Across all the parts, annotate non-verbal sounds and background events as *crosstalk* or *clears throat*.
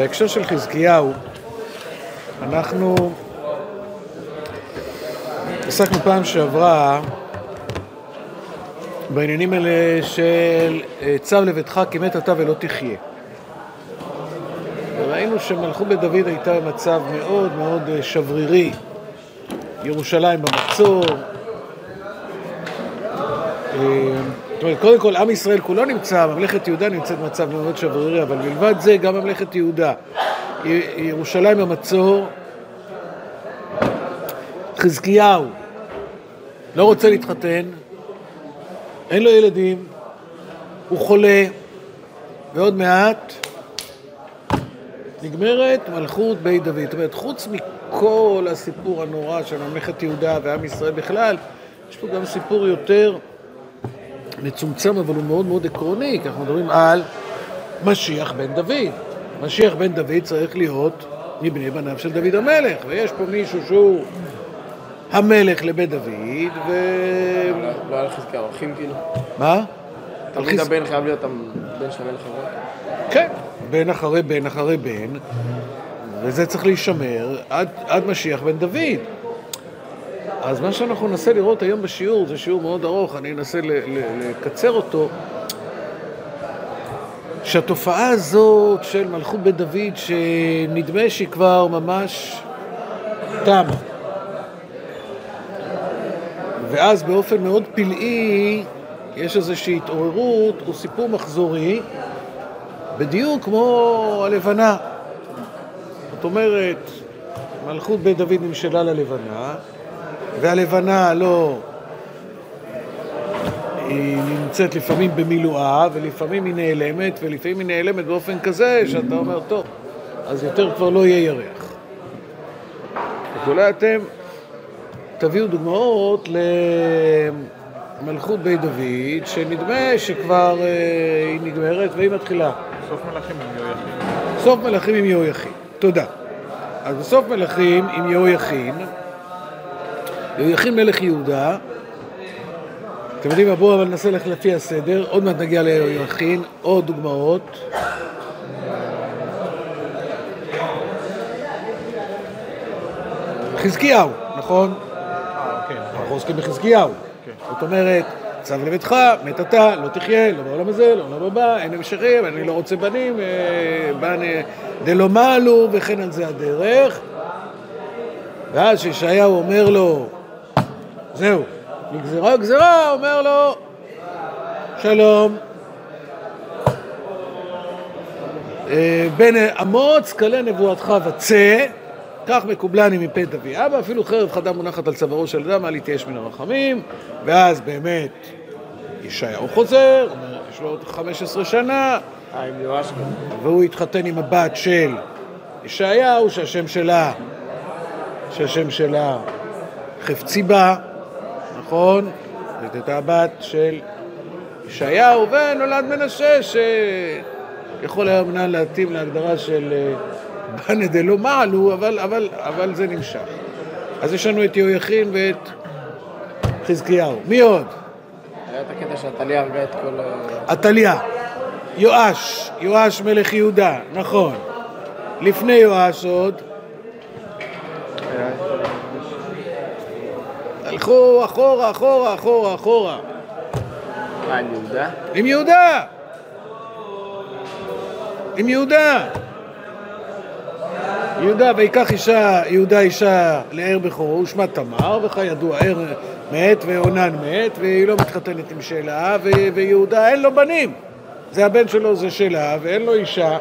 בהקשר של חזקיהו, אנחנו עסקנו פעם שעברה בעניינים האלה של אה, צו לביתך כי מת אתה ולא תחיה. וראינו שמלכות בית דוד הייתה במצב מאוד מאוד אה, שברירי. ירושלים במצור. זאת אומרת, קודם כל, עם ישראל כולו נמצא, ממלכת יהודה נמצאת במצב מאוד שברירי, אבל מלבד זה, גם ממלכת יהודה. ירושלים במצור, חזקיהו לא רוצה להתחתן, אין לו ילדים, הוא חולה, ועוד מעט נגמרת מלכות בית דוד. זאת אומרת, חוץ מכל הסיפור הנורא של ממלכת יהודה ועם ישראל בכלל, יש פה גם סיפור יותר מצומצם, אבל הוא מאוד מאוד עקרוני, כי אנחנו מדברים על משיח בן דוד. משיח בן דוד צריך להיות מבני בניו של דוד המלך, ויש פה מישהו שהוא המלך לבית דוד, ו... לא היה לחזקיהו אחים כאילו? מה? תמיד הבן חייב להיות הבן של המלך הרוב? כן, בן אחרי בן אחרי בן, וזה צריך להישמר עד משיח בן דוד. אז מה שאנחנו ננסה לראות היום בשיעור, זה שיעור מאוד ארוך, אני אנסה לקצר אותו, שהתופעה הזאת של מלכות בית דוד, שנדמה שהיא כבר ממש תמה. ואז באופן מאוד פלאי יש איזושהי התעוררות, הוא סיפור מחזורי, בדיוק כמו הלבנה. זאת אומרת, מלכות בית דוד נמשלה ללבנה, והלבנה לא... היא נמצאת לפעמים במילואה, ולפעמים היא נעלמת, ולפעמים היא נעלמת באופן כזה שאתה אומר, טוב, אז יותר כבר לא יהיה ירח. אז אולי אתם תביאו דוגמאות למלכות בית דוד, שנדמה שכבר אה, היא נגמרת והיא מתחילה. סוף מלכים עם יהויכין. סוף מלכים עם יהויכין, תודה. אז בסוף מלכים עם יהויכין, יהויכין מלך יהודה, אתם יודעים מה? בואו אבל ננסה ללכת לפי הסדר, עוד מעט נגיע ליהויכין, עוד דוגמאות. חזקיהו, נכון? אנחנו עוסקים בחזקיהו. זאת אומרת, צו לביתך, מת אתה, לא תחיה, לא בעולם הזה, לא בעולם הבא, אין המשכים, אני לא רוצה בנים, בני דלא מעלו, וכן על זה הדרך. ואז כשישעיהו אומר לו, זהו, נגזרה גזרה, אומר לו, שלום. בן אמוץ, כלה נבואתך וצא. כך מקובלני מפי דבי אבא, אפילו חרב חדה מונחת על צווארו של אדם, אל יתייאש מן הרחמים, ואז באמת ישעיהו חוזר, יש לו עוד 15 שנה, והוא התחתן עם הבת של ישעיהו, שהשם שלה, שהשם שלה חפציבה, נכון? זאת הייתה הבת של ישעיהו, ונולד מנשה, שיכול היה אמנם להתאים להגדרה של בנה דלא מעלו, אבל, אבל, אבל זה נמשך. אז יש לנו את יהויכין ואת חזקיהו. מי עוד? היה את הקטע שעתליה הרגה את כל... עתליה. יואש, יואש מלך יהודה, נכון. לפני יואש עוד. הלכו אחורה, אחורה, אחורה, אחורה. מה, עם יהודה? עם יהודה! עם יהודה! יהודה, ויקח אישה, יהודה אישה לער בכורו, ושמה תמר, וכידוע, ער מת ואונן מת, והיא לא מתחתנת עם שלה, ו- ויהודה אין לו בנים. זה הבן שלו, זה שלה, ואין לו אישה.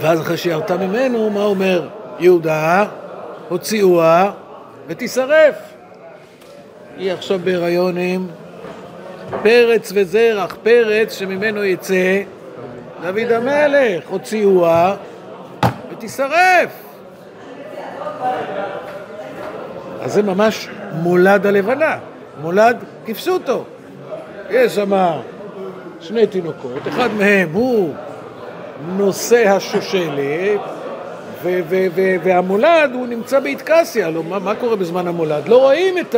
ואז אחרי שירתה ממנו, מה אומר יהודה? הוציאוה ותישרף. היא עכשיו בהיריון עם פרץ וזרח, פרץ שממנו יצא דוד המלך, הוציאוה ותישרף. אז זה ממש מולד הלבנה, מולד כפסותו. יש שם שני תינוקות, אחד מהם הוא נושא השושלת, ו- ו- ו- והמולד הוא נמצא באיטקסיה, לא, מה, מה קורה בזמן המולד? לא רואים את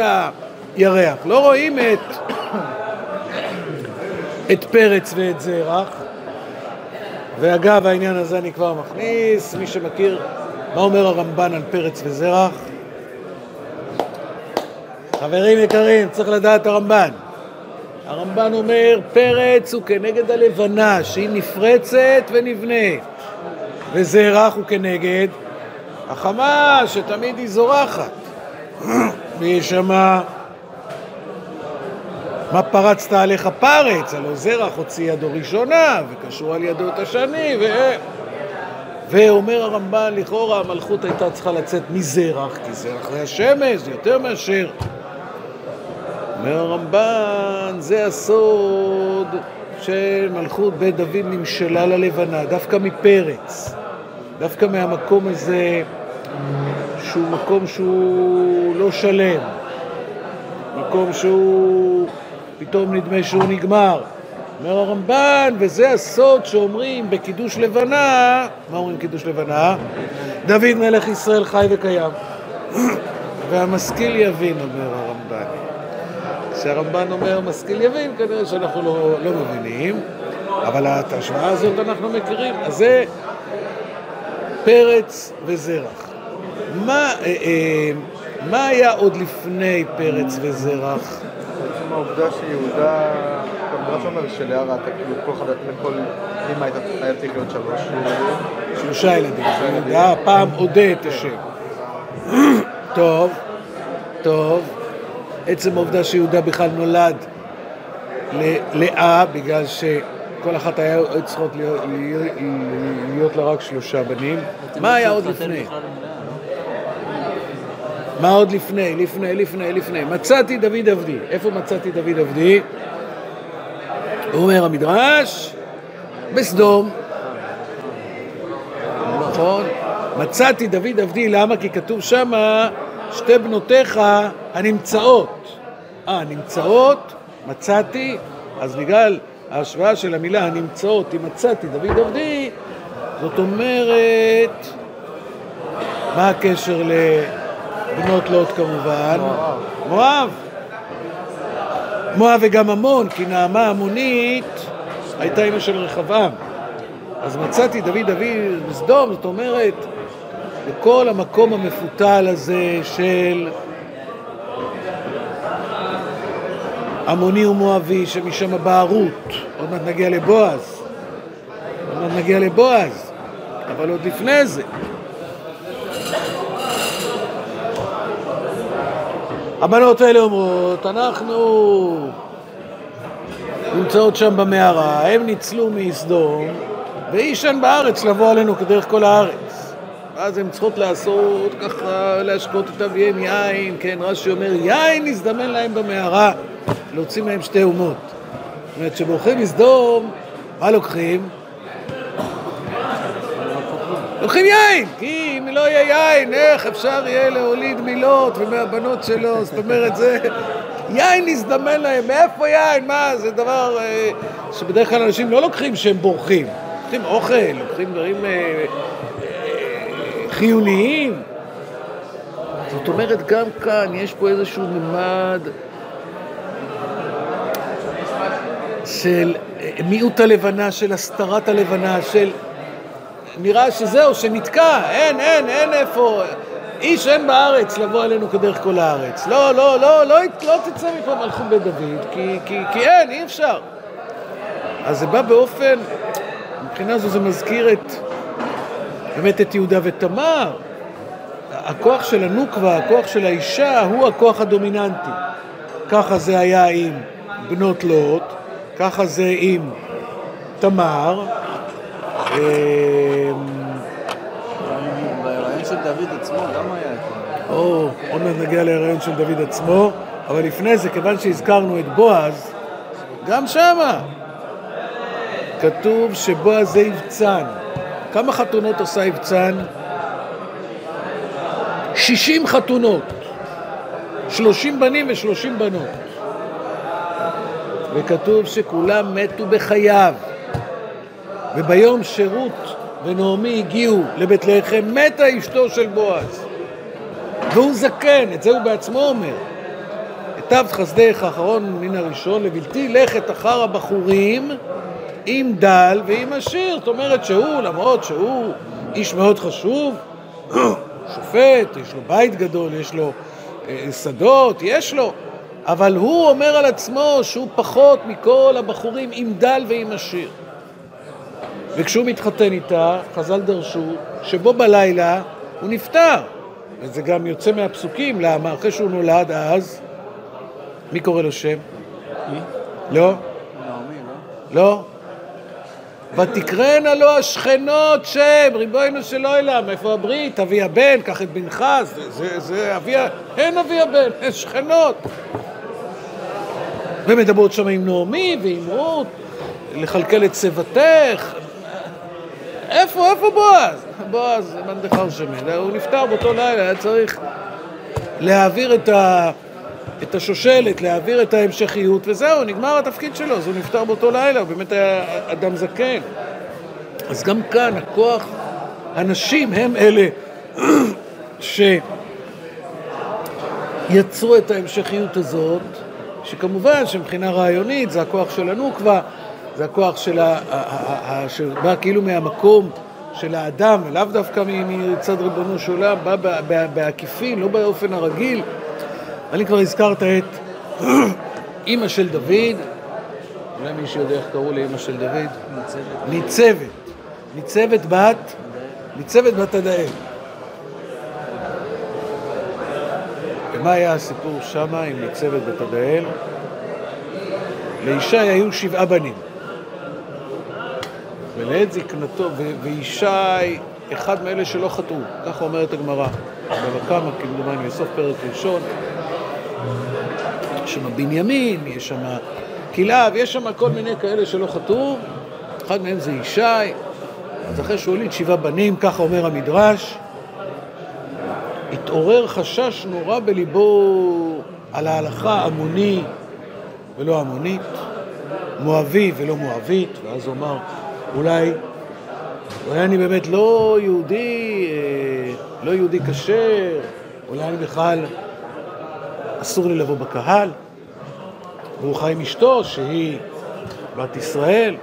הירח, לא רואים את, את פרץ ואת זרח, ואגב, העניין הזה אני כבר מכניס, מי שמכיר, מה אומר הרמב"ן על פרץ וזרח? חברים יקרים, צריך לדעת הרמב"ן. הרמב"ן אומר, פרץ הוא כנגד הלבנה, שהיא נפרצת ונבנית, וזרח הוא כנגד החמה, שתמיד היא זורחת. *clears throat* ויש שמה, מה פרצת עליך פרץ? הלא זרח הוציא ידו ראשונה, וקשרו על ידו את השני, ו... ואומר הרמב"ן, לכאורה המלכות הייתה צריכה לצאת מזרח, כי זרח זה השמש, זה יותר מאשר. אומר הרמב"ן, זה הסוד של מלכות בית דוד נמשלה ללבנה, דווקא מפרץ, דווקא מהמקום הזה שהוא מקום שהוא לא שלם, מקום שהוא פתאום נדמה שהוא נגמר. אומר הרמב"ן, וזה הסוד שאומרים בקידוש לבנה, מה אומרים קידוש לבנה? דוד מלך ישראל חי וקיים. והמשכיל יבין, אומר הרמב"ן. כשהרמב"ן אומר משכיל יבין, כנראה שאנחנו לא, לא מבינים, אבל את ההשוואה הזאת אנחנו מכירים. אז זה פרץ וזרח. מה, אה, אה, מה היה עוד לפני פרץ וזרח? עצם העובדה שיהודה, רש"י אומר שלאה ראתה, כאילו כל לכל אמא הייתה- היה צריך להיות שלוש ילדים. שלושה ילדים. יהודה פעם אודה את השם. טוב, טוב. עצם העובדה שיהודה בכלל נולד ללאה, בגלל שכל אחת היה צריכות להיות, להיות לה רק שלושה בנים. מה היה עוד לפני? מה עוד לפני? לפני, לפני, לפני. מצאתי דוד עבדי. איפה מצאתי דוד עבדי? אומר המדרש, בסדום. נכון? מצאתי דוד עבדי, למה? כי כתוב שמה שתי בנותיך הנמצאות. אה, נמצאות, מצאתי, אז בגלל ההשוואה של המילה הנמצאות, אם מצאתי דוד עבדי, זאת אומרת, מה הקשר לבנות לוט כמובן? מואב. מואב. מואב וגם עמון, כי נעמה עמונית הייתה אמא של רחבעם. אז מצאתי דוד אבי בסדום, זאת אומרת, בכל המקום המפותל הזה של עמוני ומואבי, שמשם באה רות, עוד מעט נגיע לבועז, עוד מעט נגיע לבועז, אבל עוד לפני זה. הבנות האלה אומרות, אנחנו נמצאות שם במערה, הם ניצלו מסדום, ואיש אין בארץ לבוא עלינו כדרך כל הארץ. ואז הן צריכות לעשות ככה, להשקות את אביהם יין, כן, רש"י אומר, יין נזדמן להם במערה, להוציא מהם שתי אומות. זאת אומרת, כשבורחים מסדום, מה לוקחים? לוקחים יין, כי אם לא יהיה יין, איך אפשר יהיה להוליד מילות ומהבנות שלו, זאת אומרת, זה... יין נזדמן להם, מאיפה יין? מה, זה דבר אה, שבדרך כלל אנשים לא לוקחים שהם בורחים. לוקחים אוכל, לוקחים דברים אה, אה, חיוניים. זאת אומרת, גם כאן יש פה איזשהו ממד של אה, מיעוט הלבנה, של הסתרת הלבנה, של... נראה שזהו, שנתקע, אין, אין, אין איפה. איש אין בארץ לבוא עלינו כדרך כל הארץ. לא, לא, לא, לא, לא תצא מפה מלכות בית דוד, כי, כי, כי אין, אי אפשר. אז זה בא באופן, מבחינה זו זה מזכיר את, באמת את יהודה ותמר. הכוח של הנוקבה, הכוח של האישה, הוא הכוח הדומיננטי. ככה זה היה עם בנות לוט, ככה זה עם תמר. בהיריון של דוד עצמו גם היה את זה. או, עוד מעט נגיע להיריון של דוד עצמו, אבל לפני זה, כיוון שהזכרנו את בועז, גם שמה כתוב שבועז זה יבצן. כמה חתונות עושה יבצן? 60 חתונות. 30 בנים ו-30 בנות. וכתוב שכולם מתו בחייו. וביום שרות ונעמי הגיעו לבית לחם, מתה אשתו של בועז. והוא זקן, את זה הוא בעצמו אומר. היטב חסדך האחרון מן הראשון לבלתי לכת אחר הבחורים עם דל ועם עשיר. זאת אומרת שהוא, למרות שהוא איש מאוד חשוב, *clears throat* שופט, יש לו בית גדול, יש לו אה, שדות, יש לו, אבל הוא אומר על עצמו שהוא פחות מכל הבחורים עם דל ועם עשיר. וכשהוא מתחתן איתה, חז"ל דרשו, שבו בלילה הוא נפטר. וזה גם יוצא מהפסוקים, למה? אחרי שהוא נולד אז, מי קורא לו שם? מי? לא? נעמי, לא? לא? ותקראנה לו השכנות שם, ריבונו של עולם, איפה הברית? אבי הבן, קח את בנך, זה, זה, זה אבי ה... אין אבי הבן, אין שכנות. ומדברות שם עם נעמי ועם רות, לכלכל את שיבתך. איפה, איפה בועז? בועז, מאן דכר שמן, הוא נפטר באותו לילה, היה צריך להעביר את, ה, את השושלת, להעביר את ההמשכיות, וזהו, נגמר התפקיד שלו, אז הוא נפטר באותו לילה, הוא באמת היה אדם זקן. אז גם כאן הכוח, הנשים הם אלה *clears throat* שיצרו את ההמשכיות הזאת, שכמובן שמבחינה רעיונית זה הכוח של הנוקבה, זה הכוח של ה... שבא כאילו מהמקום של האדם, ולאו דווקא מצד ריבונו של עולם, בא בעקיפין, לא באופן הרגיל. אבל אם כבר הזכרת את *clears throat* אימא של דוד, אולי מישהו יודע איך קראו לאימא של דוד? ניצבת. ניצבת בת, ניצבת בת עדאל. ומה היה הסיפור שמה עם ניצבת בת עדאל? לישי היו שבעה בנים. ולעת זקנתו, וישי, אחד מאלה שלא חטאו, ככה אומרת הגמרא, בבא קמא, כמדומני, בסוף פרק ראשון. יש שם בנימין, יש שם כלאב, יש שם כל מיני כאלה שלא חטאו, אחד מהם זה ישי, אז אחרי שהוא הוליד שבעה בנים, ככה אומר המדרש, התעורר חשש נורא בליבו על ההלכה עמוני ולא עמונית, מואבי ולא מואבית, ואז הוא אמר, אולי, אולי אני באמת לא יהודי, אה, לא יהודי כשר, אולי אני בכלל אסור לי לבוא בקהל, והוא חי עם אשתו שהיא בת ישראל,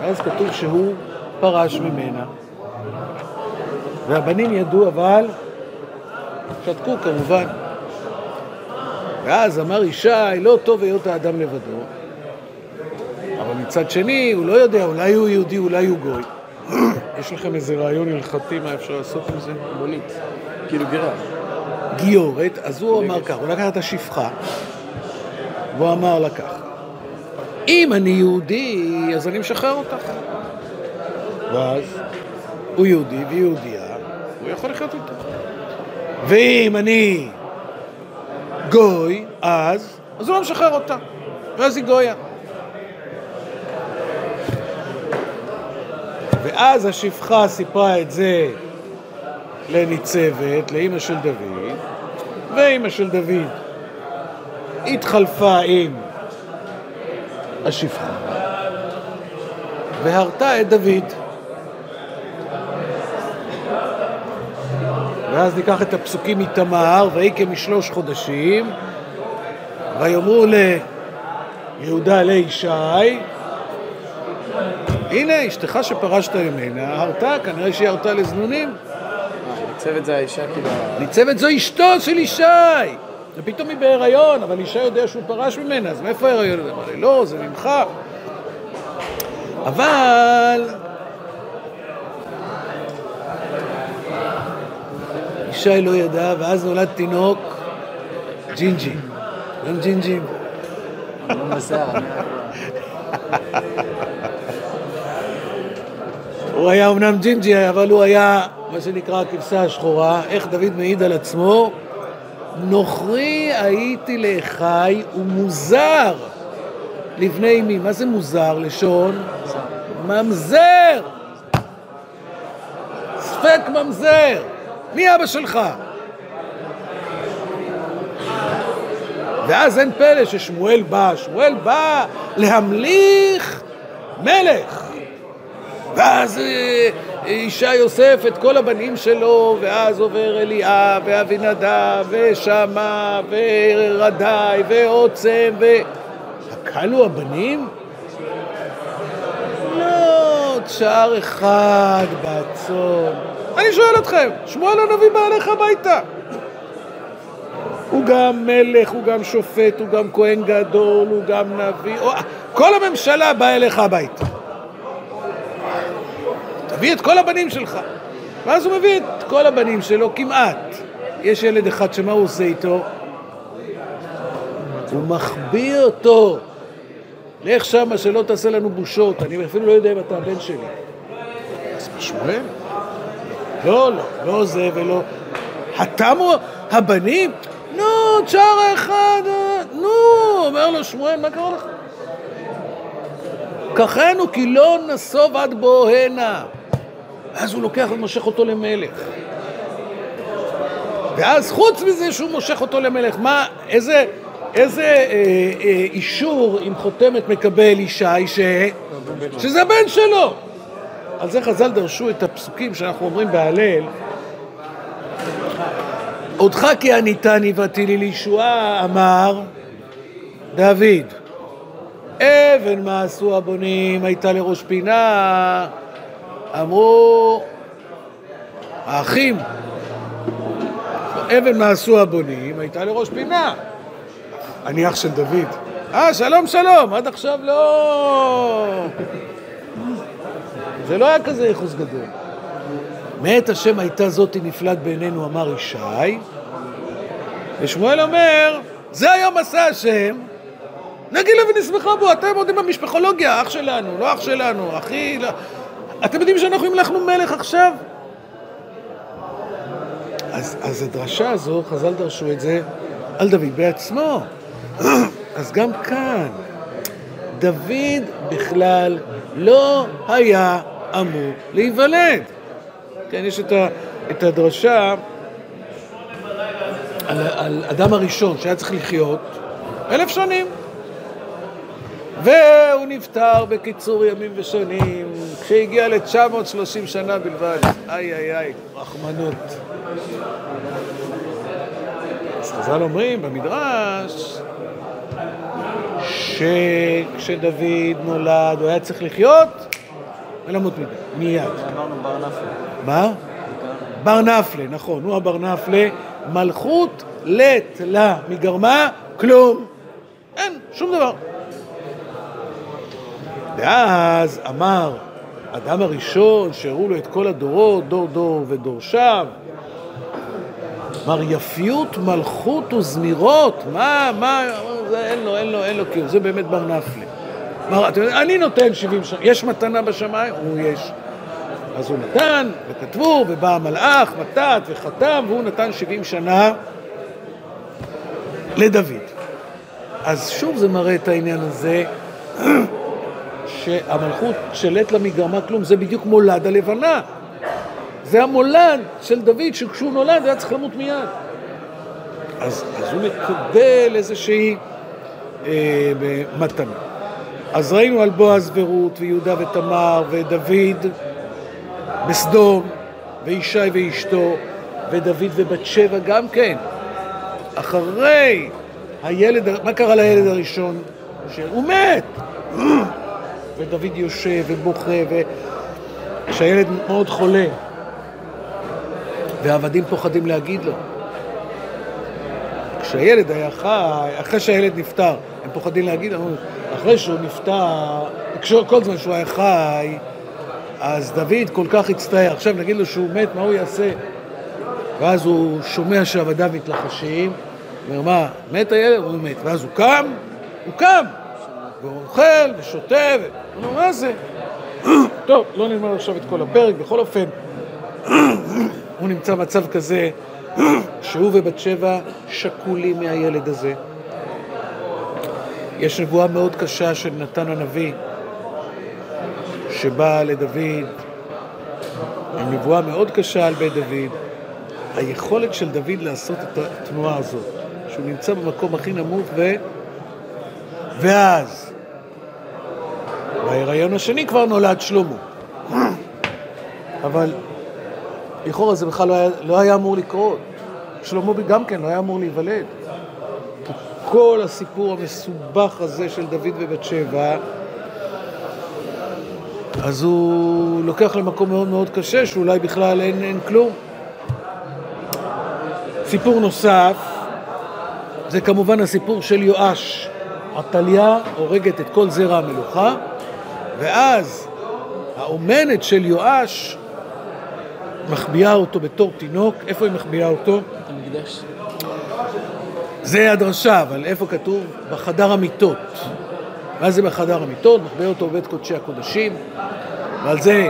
ואז כתוב שהוא פרש ממנה. והבנים ידעו אבל, שתקו כמובן. ואז אמר ישי, לא טוב היות האדם לבדו, אבל מצד שני, הוא לא יודע, אולי הוא יהודי, אולי הוא גוי. יש לכם איזה רעיון הלכתי מה אפשר לעשות עם זה? מונית. כאילו גירה. גיורת, אז הוא אמר כך, הוא לקח את השפחה, והוא אמר לה כך, אם אני יהודי, אז אני משחרר אותך. ואז הוא יהודי והיא יהודייה, הוא יכול לחיות איתה. ואם אני גוי, אז, אז הוא לא משחרר אותה, ואז היא גויה. ואז השפחה סיפרה את זה לניצבת, לאימא של דוד, ואימא של דוד התחלפה עם השפחה, והרתה את דוד. ואז ניקח את הפסוקים מתמר, ויהי כמשלוש חודשים, ויאמרו ליהודה לישי, הנה אשתך שפרשת ממנה, הרתה, כנראה שהיא הרתה לזנונים. אה, ניצבת זה האישה כאילו... ניצבת זו אשתו של ישי! ופתאום היא בהיריון, אבל ישי יודע שהוא פרש ממנה, אז מאיפה ההיריון הזה? אמר לי, לא, זה ממך. אבל... ישי לא ידע, ואז נולד תינוק, ג'ינג'י. גם ג'ינג'ים. הוא היה אמנם ג'ינג'י, אבל הוא היה מה שנקרא הכבשה השחורה. איך דוד מעיד על עצמו? נוכרי הייתי לאחי ומוזר לבני אמי. מה זה מוזר? לשון? ממזר! ספק ממזר! מי אבא שלך? ואז אין פלא ששמואל בא, שמואל בא להמליך מלך. ואז אה, אישה יוסף את כל הבנים שלו, ואז עובר אליאב, ואבינדב, ושמה, ורדאי, ועוצם, ו... הקלו הבנים? עוד שער אחד בצאן. אני שואל אתכם, שמואל הנביא בא אליך הביתה. הוא גם מלך, הוא גם שופט, הוא גם כהן גדול, הוא גם נביא. כל הממשלה באה אליך הביתה. תביא את כל הבנים שלך. ואז הוא מביא את כל הבנים שלו כמעט. יש ילד אחד שמה הוא עושה איתו? הוא מחביא אותו. לך שמה שלא תעשה לנו בושות, אני אפילו לא יודע אם אתה הבן שלי. אז בשמואל? לא, לא, לא זה ולא... התמו הבנים? נו, צ'ארה אחד, אה, נו, אומר לו שמואל, מה קרה לך? קחנו כי לא נסוב עד בוא הנה. ואז הוא לוקח ומושך אותו למלך. ואז חוץ מזה שהוא מושך אותו למלך, מה, איזה, איזה אה, אה, אישור עם חותמת מקבל ישי ש... שזה הבן שלו? על זה חז"ל דרשו את הפסוקים שאנחנו אומרים בהלל. אותך כי עניתני ואתי לי לישועה, אמר דוד. אבן מה עשו הבונים, הייתה לראש פינה. אמרו האחים, אבן מה עשו הבונים, הייתה לראש פינה. אני אח של דוד. אה, שלום שלום, עד עכשיו לא... זה לא היה כזה ייחוס גדול. מאת השם הייתה זאתי נפלט בעינינו, אמר ישי, ושמואל אומר, זה היום עשה השם, נגילה ונשמחה בו, אתם יודעים במשפחולוגיה, אח שלנו, לא אח שלנו, אחי, לא... אתם יודעים שאנחנו המלכנו מלך עכשיו? אז, אז הדרשה הזו, חז"ל דרשו את זה על דוד בעצמו. *clears throat* אז גם כאן, דוד בכלל לא היה אמור להיוולד. כן, יש את, ה, את הדרשה על, על אדם הראשון שהיה צריך לחיות אלף שנים. והוא נפטר בקיצור ימים ושנים, כשהגיע ל-930 שנה בלבד. איי איי איי, רחמנות. אז חז"ל אומרים במדרש שכשדוד נולד הוא היה צריך לחיות ולמות מיד. אמרנו בר נפלה. מה? בר נפלה, נכון, הוא הבר נפלה, מלכות לט לה מגרמה, כלום. אין, שום דבר. ואז אמר אדם הראשון שהראו לו את כל הדורות, דור דור ודורשיו, אמר יפיות מלכות וזמירות, מה, מה, זה אין לו, אין לו, אין לו קיום, זה באמת בר נפלה. אני נותן 70 שנה, יש מתנה בשמיים? הוא יש. אז הוא נתן, וכתבו, ובא המלאך, מתת וחתם, והוא נתן 70 שנה לדוד. אז שוב זה מראה את העניין הזה, *clears throat* שהמלכות של עת לה מגרמה כלום, זה בדיוק מולד הלבנה. זה המולד של דוד, שכשהוא נולד היה צריך למות מיד. אז, אז הוא מקבל איזושהי אה, מתנה. אז ראינו על בועז ורות ויהודה ותמר ודוד בסדום וישי ואשתו ודוד ובת שבע גם כן. אחרי הילד, מה קרה לילד הראשון? שהוא מת. *clears throat* ודוד יושב ובוכה, וכשהילד מאוד חולה, והעבדים פוחדים להגיד לו. כשהילד היה חי, אחרי שהילד נפטר, הם פוחדים להגיד אחרי שהוא נפטר, כל זמן שהוא היה חי, אז דוד כל כך הצטער. עכשיו נגיד לו שהוא מת, מה הוא יעשה? ואז הוא שומע שעבדיו מתלחשים, אומר, מה, מת הילד? הוא מת. ואז הוא קם, הוא קם, והוא אוכל ושותה, הוא אומר, מה זה? *clears throat* טוב, לא נלמד עכשיו את כל הפרק, בכל אופן, *clears throat* הוא נמצא במצב כזה שהוא ובת שבע שקולים מהילד הזה. יש נבואה מאוד קשה של נתן הנביא, שבאה לדוד, נבואה מאוד קשה על בית דוד. היכולת של דוד לעשות את התנועה הזאת, שהוא נמצא במקום הכי נמוך ו... ואז, בהיריון השני כבר נולד שלמה. אבל לכאורה זה בכלל לא לא היה אמור לקרות. שלמה גם כן לא היה אמור להיוולד. כל הסיפור המסובך הזה של דוד ובת שבע אז הוא לוקח למקום מאוד מאוד קשה, שאולי בכלל אין, אין כלום. סיפור נוסף, זה כמובן הסיפור של יואש. עתליה הורגת את כל זרע המלוכה, ואז האומנת של יואש מחביאה אותו בתור תינוק. איפה היא מחביאה אותו? המקדש. זה הדרשה, אבל איפה כתוב? בחדר המיטות. מה זה בחדר המיטות? מחביא אותו בבית קודשי הקודשים, ועל זה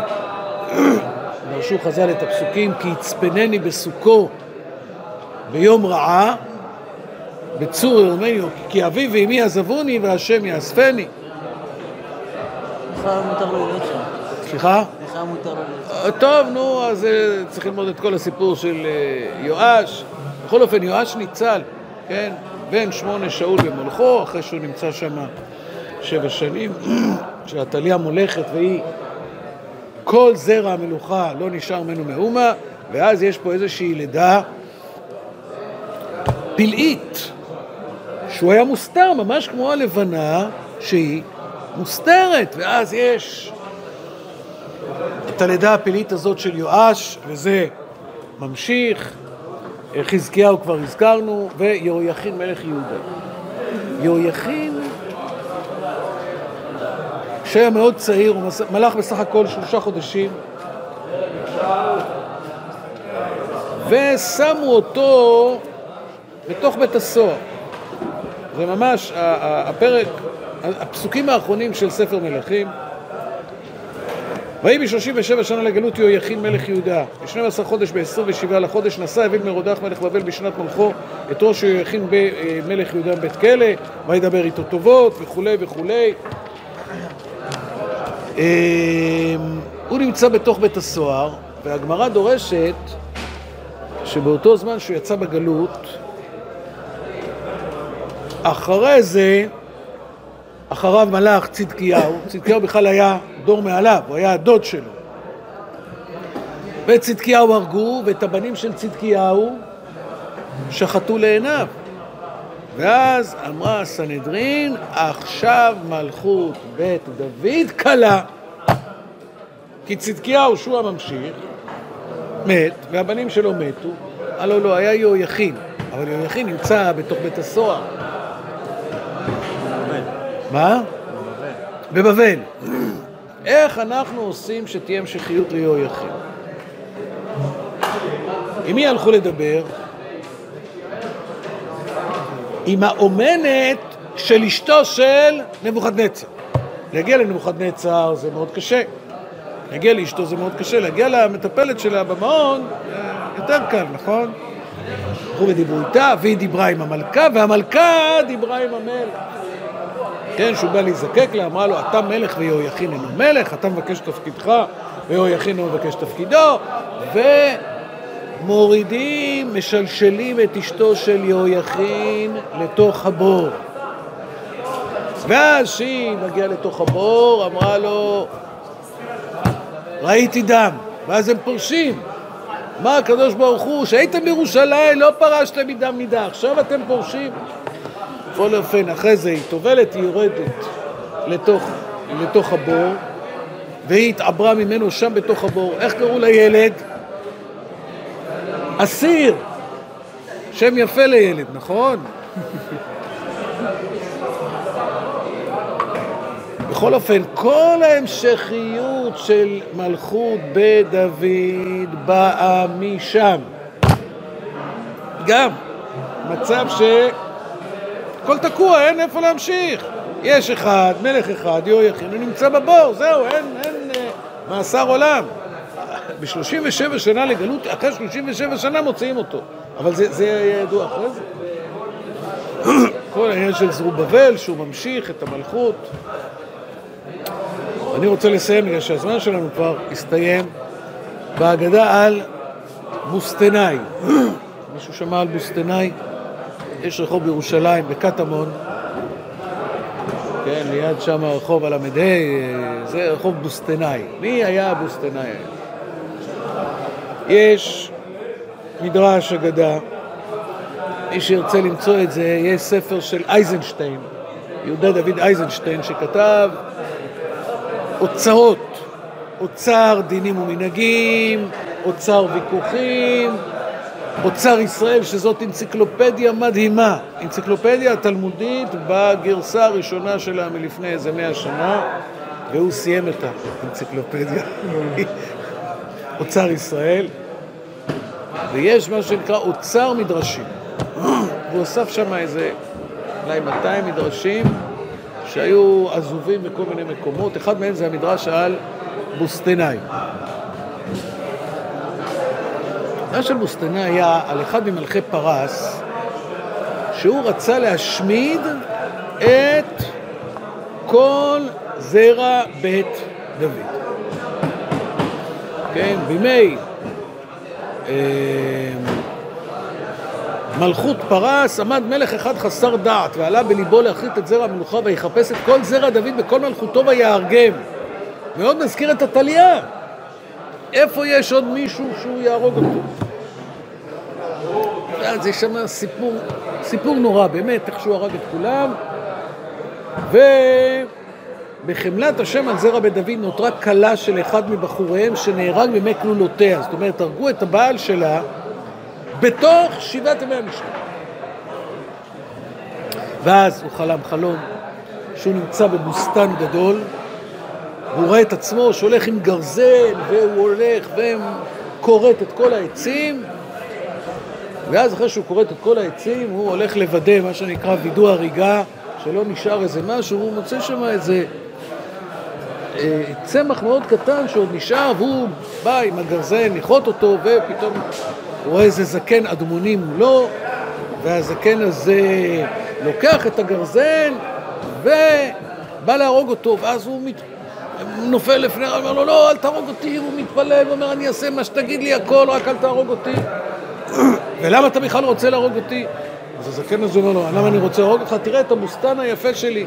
*clears throat* דרשו חז"ל את הפסוקים, כי יצפנני בסוכו ביום רעה, בצור ירמני, כי אבי ואמי עזבוני והשם יאספני. סליחה? מותר לו? אה, טוב, נו, אז אה, צריך ללמוד את כל הסיפור של אה, יואש. בכל אופן, יואש ניצל, כן? בן שמונה שאול במולכו, אחרי שהוא נמצא שם שבע שנים, *clears throat* כשעתליה מולכת והיא, כל זרע המלוכה לא נשאר ממנו מאומה, ואז יש פה איזושהי לידה פלאית, שהוא היה מוסתר, ממש כמו הלבנה שהיא מוסתרת, ואז יש את הלידה הפלאית הזאת של יואש, וזה ממשיך. חזקיהו כבר הזכרנו, ויהויכין מלך יהודה. יהויכין, שהיה מאוד צעיר, הוא מלך בסך הכל שלושה חודשים, ושמו אותו בתוך בית הסוהר. זה ממש הפרק, הפסוקים האחרונים של ספר מלכים. ויהי בשלושים ושבע שנה לגלות יהויכין מלך יהודה. בשנים עשר חודש ב-27 לחודש נשא אביו מרודח מלך בבל בשנת מלכו את ראש יהויכין מלך יהודה בבית כלא, וידבר איתו טובות וכולי וכולי. אה, הוא נמצא בתוך בית הסוהר, והגמרא דורשת שבאותו זמן שהוא יצא בגלות, אחרי זה אחריו מלך צדקיהו, צדקיהו בכלל היה דור מעליו, הוא היה הדוד שלו. ואת צדקיהו הרגו, ואת הבנים של צדקיהו שחטו לעיניו. ואז אמרה הסנהדרין, עכשיו מלכות בית דוד קלה. כי צדקיהו, שהוא הממשיך, מת, והבנים שלו מתו, הלא לא, היה יהויכין, אבל יהויכין נמצא בתוך בית הסוהר. מה? בבבל. איך אנחנו עושים שתהיה המשכיות ליהויכין? עם מי הלכו לדבר? עם האומנת של אשתו של נבוכדנצר. להגיע לנבוכדנצר זה מאוד קשה. להגיע לאשתו זה מאוד קשה. להגיע למטפלת שלה במעון יותר קל, נכון? הלכו ודיברו איתה, והיא דיברה עם המלכה, והמלכה דיברה עם המלך. כן, שהוא בא להיזקק לה, אמרה לו, אתה מלך ויהויכין אינו מלך, אתה מבקש תפקידך ויהויכין אינו מבקש תפקידו, ומורידים, משלשלים את אשתו של יהויכין לתוך הבור. ואז כשהיא מגיעה לתוך הבור, אמרה לו, ראיתי דם, ואז הם פורשים. אמר הקדוש ברוך הוא, שהייתם בירושלים, לא פרשתם מדם נידה, עכשיו אתם פורשים. בכל אופן, אחרי זה היא טובלת, היא יורדת לתוך, לתוך הבור, והיא התעברה ממנו שם בתוך הבור. איך קראו לילד? אסיר. שם יפה לילד, נכון? *laughs* בכל אופן, כל ההמשכיות של מלכות בית דוד באה משם. גם מצב ש... הכל תקוע, אין איפה להמשיך. יש אחד, מלך אחד, יהויכין, הוא נמצא בבור, זהו, אין, אין אה, מאסר עולם. ב-37 שנה לגלות, אחרי 37 שנה מוציאים אותו. אבל זה, זה היה ידוע אחרי זה. *coughs* כל העניין של זרובבל, שהוא ממשיך את המלכות. אני רוצה לסיים, בגלל שהזמן שלנו כבר הסתיים, בהגדה על בוסטנאי. *coughs* מישהו שמע על בוסטנאי? יש רחוב בירושלים, בקטמון, כן, ליד שם הרחוב הל"ה, זה רחוב בוסטנאי. מי היה בוסטנאי? יש מדרש אגדה, מי שירצה למצוא את זה, יש ספר של אייזנשטיין, יהודה דוד אייזנשטיין, שכתב אוצרות אוצר דינים ומנהגים, אוצר ויכוחים, אוצר ישראל, שזאת אנציקלופדיה מדהימה, אנציקלופדיה תלמודית בגרסה הראשונה שלה מלפני איזה מאה שנה, והוא סיים את האנציקלופדיה, *laughs* אוצר ישראל, ויש מה שנקרא אוצר מדרשים. והוא אוסף שם איזה אולי 200 מדרשים שהיו עזובים בכל מיני מקומות, אחד מהם זה המדרש על בוסטנאי. המדרש של בוסטנאי היה על אחד ממלכי פרס שהוא רצה להשמיד את כל זרע בית דוד. כן, בימי אה, מלכות פרס עמד מלך אחד חסר דעת ועלה בליבו להכרית את זרע המלוכה ויחפש את כל זרע דוד בכל מלכותו ויהרגם. מאוד מזכיר את עתליה. איפה יש עוד מישהו שהוא יהרוג אותו? ואז יש שם סיפור, סיפור נורא, באמת, איך שהוא הרג את כולם. ובחמלת השם על זרע בית דוד נותרה כלה של אחד מבחוריהם שנהרג בימי כלולותיה. זאת אומרת, הרגו את הבעל שלה בתוך שבעת ימי המשנה. ואז הוא חלם חלום שהוא נמצא בבוסתן גדול, והוא רואה את עצמו שהולך עם גרזן, והוא הולך וכורת את כל העצים, ואז אחרי שהוא כורת את כל העצים, הוא הולך לוודא מה שנקרא וידוא הריגה, שלא נשאר איזה משהו, הוא מוצא שם איזה אה, צמח מאוד קטן שעוד נשאר, והוא בא עם הגרזן לכרות אותו, ופתאום הוא רואה איזה זקן אדמוני מולו, והזקן הזה לוקח את הגרזן ובא להרוג אותו, ואז הוא מת... נופל לפני, הוא אומר לו, לא, אל תהרוג אותי, הוא מתפלל, הוא אומר, אני אעשה מה שתגיד לי הכל, רק אל תהרוג אותי. *clears throat* ולמה אתה בכלל רוצה להרוג אותי? אז הזקן הזה אומר לו, למה אני רוצה להרוג אותך? תראה את הבוסתן היפה שלי,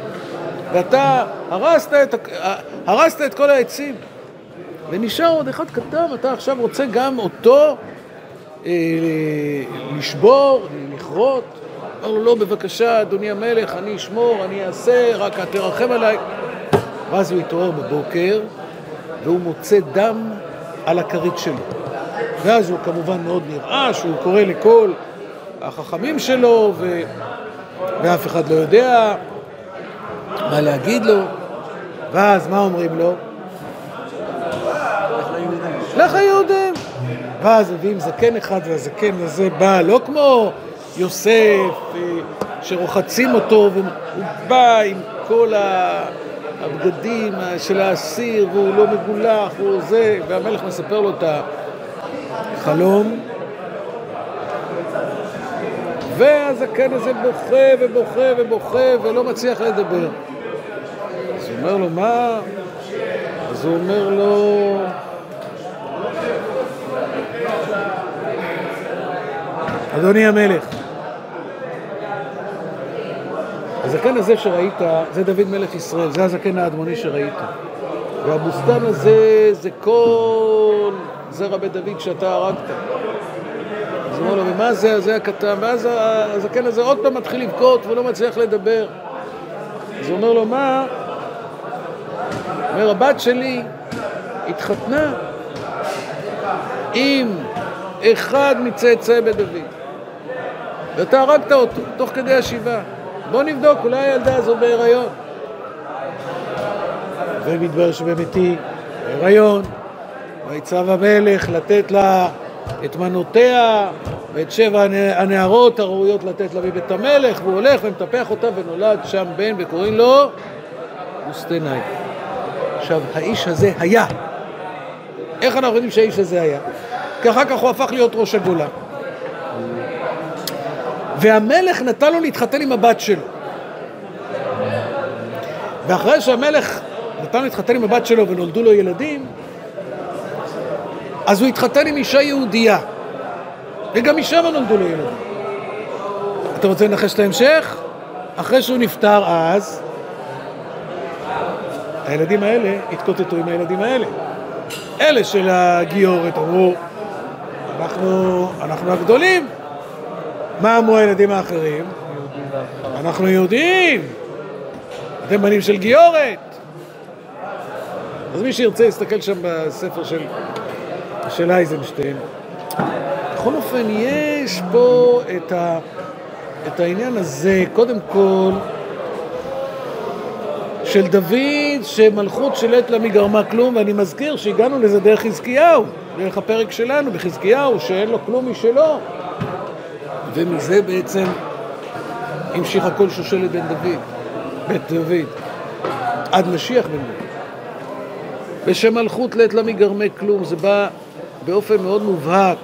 ואתה הרסת את, הרסת את כל העצים. ונשאר עוד אחד קטן, אתה עכשיו רוצה גם אותו אה, לשבור, לכרות? אמר לו, לא, בבקשה, אדוני המלך, אני אשמור, אני אעשה, רק תרחם עליי. ואז הוא התעורר בבוקר, והוא מוצא דם על הכרית שלו. ואז הוא כמובן מאוד נרעש, הוא קורא לכל החכמים שלו, ו... ואף אחד לא יודע מה להגיד לו. ואז מה אומרים לו? לך ליהודים. ואז מביאים זקן אחד, והזקן הזה בא לא כמו יוסף, אה, שרוחצים אותו, והוא בא עם כל הבגדים של האסיר, והוא לא מגולח, והוא זה, והמלך מספר לו את החלום. והזקן הזה בוכה ובוכה ובוכה ולא מצליח לדבר. אז הוא אומר לו, מה? אז הוא אומר לו, אדוני המלך, הזקן הזה שראית, זה דוד מלך ישראל, זה הזקן האדמוני שראית. והבוסתן הזה זה כל זרע בית דוד שאתה הרגת. אז הוא אומר לו, ומה זה, זה הקטן? ואז הזקן הזה עוד פעם מתחיל לבכות ולא מצליח לדבר. אז הוא אומר לו, מה? אומר, הבת שלי התחתנה עם אחד מצאצאי בית דוד. ואתה הרגת אותו תוך כדי השבעה. בוא נבדוק, אולי הילדה הזו בהיריון. ומתברר שבאמת היא בהיריון, ויצב המלך לתת לה את מנותיה ואת שבע הנערות הראויות לתת לה מבית המלך, והוא הולך ומטפח אותה ונולד שם בן וקוראים לו מוסטנאי. עכשיו, האיש הזה היה. איך אנחנו יודעים שהאיש הזה היה? כי אחר כך הוא הפך להיות ראש הגולה. והמלך נתן לו להתחתן עם הבת שלו. ואחרי שהמלך נתן לו להתחתן עם הבת שלו ונולדו לו ילדים, אז הוא התחתן עם אישה יהודייה, וגם משם נולדו לו ילדים. אתה רוצה לנחש את ההמשך? אחרי שהוא נפטר אז, הילדים האלה התקוטטו עם הילדים האלה. אלה של הגיורת אמרו, אנחנו, אנחנו הגדולים, מה אמרו הילדים האחרים? אנחנו יהודים, אתם בנים של גיורת. אז מי שירצה יסתכל שם בספר של, של אייזנשטיין. בכל אופן, יש פה את, ה, את העניין הזה, קודם כל, של דוד, שמלכות של עת למי גרמה כלום, ואני מזכיר שהגענו לזה דרך חזקיהו, דרך הפרק שלנו בחזקיהו, שאין לו כלום משלו. ומזה בעצם המשיך הכל שושלת בן דוד, בית דוד, עד משיח בן דוד. ושמלכות לעת למי גרמה כלום, זה בא באופן מאוד מובהק.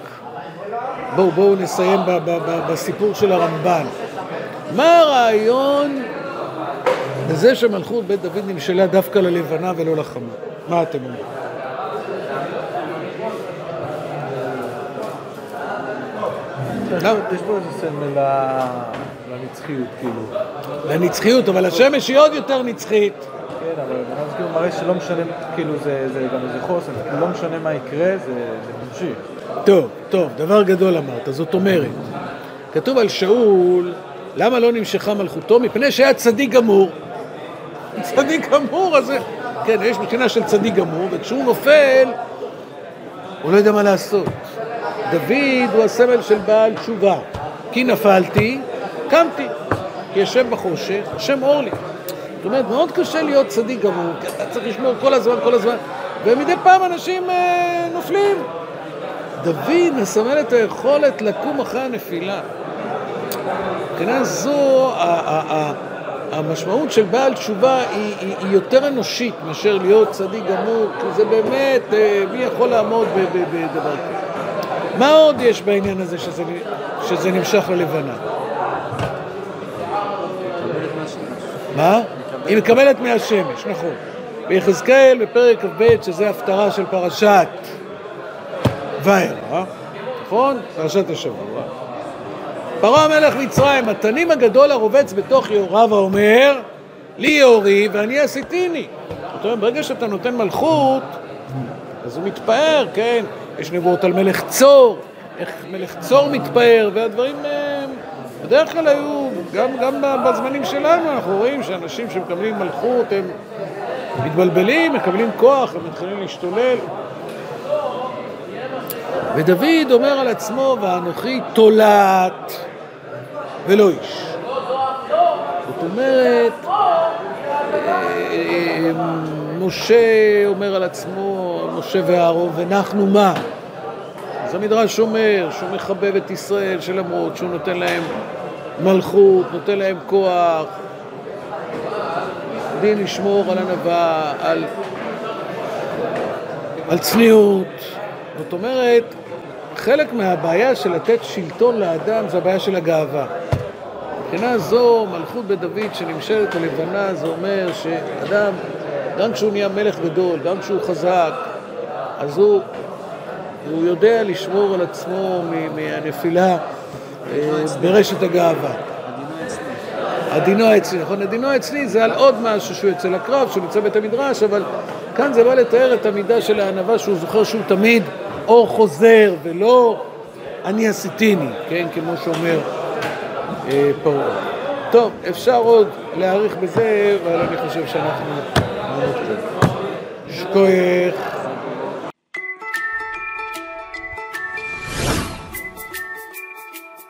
בואו, בואו נסיים ב- ב- ב- בסיפור של הרמב"ן. מה הרעיון בזה שמלכות בית דוד נמשלה דווקא ללבנה ולא לחמה? מה אתם אומרים? יש פה איזה סמל לנצחיות, כאילו. לנצחיות, אבל השמש היא עוד יותר נצחית. כן, אבל אדם כאילו מראה שלא משנה, כאילו זה זה גם איזה חוסן, כאילו לא משנה מה יקרה, זה זה ממשיך. טוב, טוב, דבר גדול אמרת, זאת אומרת, כתוב על שאול, למה לא נמשכה מלכותו? מפני שהיה צדיק גמור. צדיק גמור, אז זה... כן, יש מבחינה של צדיק גמור, וכשהוא נופל, הוא לא יודע מה לעשות. דוד הוא הסמל של בעל תשובה. כי נפלתי, קמתי. כי אשם בחושך, השם אור לי. זאת אומרת, מאוד קשה להיות צדיק גמור, כי אתה צריך לשמור כל הזמן, כל הזמן, ומדי פעם אנשים אה, נופלים. דוד מסמל את היכולת לקום אחרי הנפילה. מבחינה זו, המשמעות של בעל תשובה היא, היא, היא יותר אנושית מאשר להיות צדיק גמור, כי זה באמת, אה, מי יכול לעמוד בדבר כזה? מה עוד יש בעניין הזה שזה, שזה נמשך ללבנה? מה? היא מקבלת מהשמש, נכון. ביחזקאל בפרק כ"ב, שזה הפטרה של פרשת וירא, נכון? פרשת השבוע. פרעה מלך מצרים, התנים הגדול הרובץ בתוך יאוריו האומר, לי יאורי ואני עשיתיני. זאת אומרת, ברגע שאתה נותן מלכות, אז הוא מתפאר, כן? יש נבואות על מלך צור, איך מלך צור מתפאר, והדברים אה, בדרך כלל היו, גם, גם בזמנים שלנו אנחנו רואים שאנשים שמקבלים מלכות הם מתבלבלים, מקבלים כוח, הם מתחילים להשתולל. ודוד אומר על עצמו, ואנוכי תולעת ולא איש. זאת אומרת, אה, משה אומר על עצמו, משה ואהרון, ונחנו מה? אז המדרש אומר שהוא מחבב את ישראל, שלמרות שהוא נותן להם מלכות, נותן להם כוח, דין לשמור על ענווה, על, על צניעות. זאת אומרת, חלק מהבעיה של לתת שלטון לאדם זה הבעיה של הגאווה. מבחינה זו, מלכות בית דוד שנמשלת הלבנה, זה אומר שאדם, גם כשהוא נהיה מלך גדול, גם כשהוא חזק, אז הוא, הוא יודע לשמור על עצמו מהנפילה אה, ברשת הגאווה. הדינו אצלי, נכון? הדינו אצלי זה על עוד משהו שהוא יוצא לקרב, שהוא נמצא בית המדרש, אבל כאן זה בא לתאר את המידה של הענווה שהוא זוכר שהוא תמיד אור חוזר ולא אני עשיתיני, כן? כמו שאומר אה, פרעה. טוב, אפשר עוד להאריך בזה, אבל אני חושב שאנחנו... Je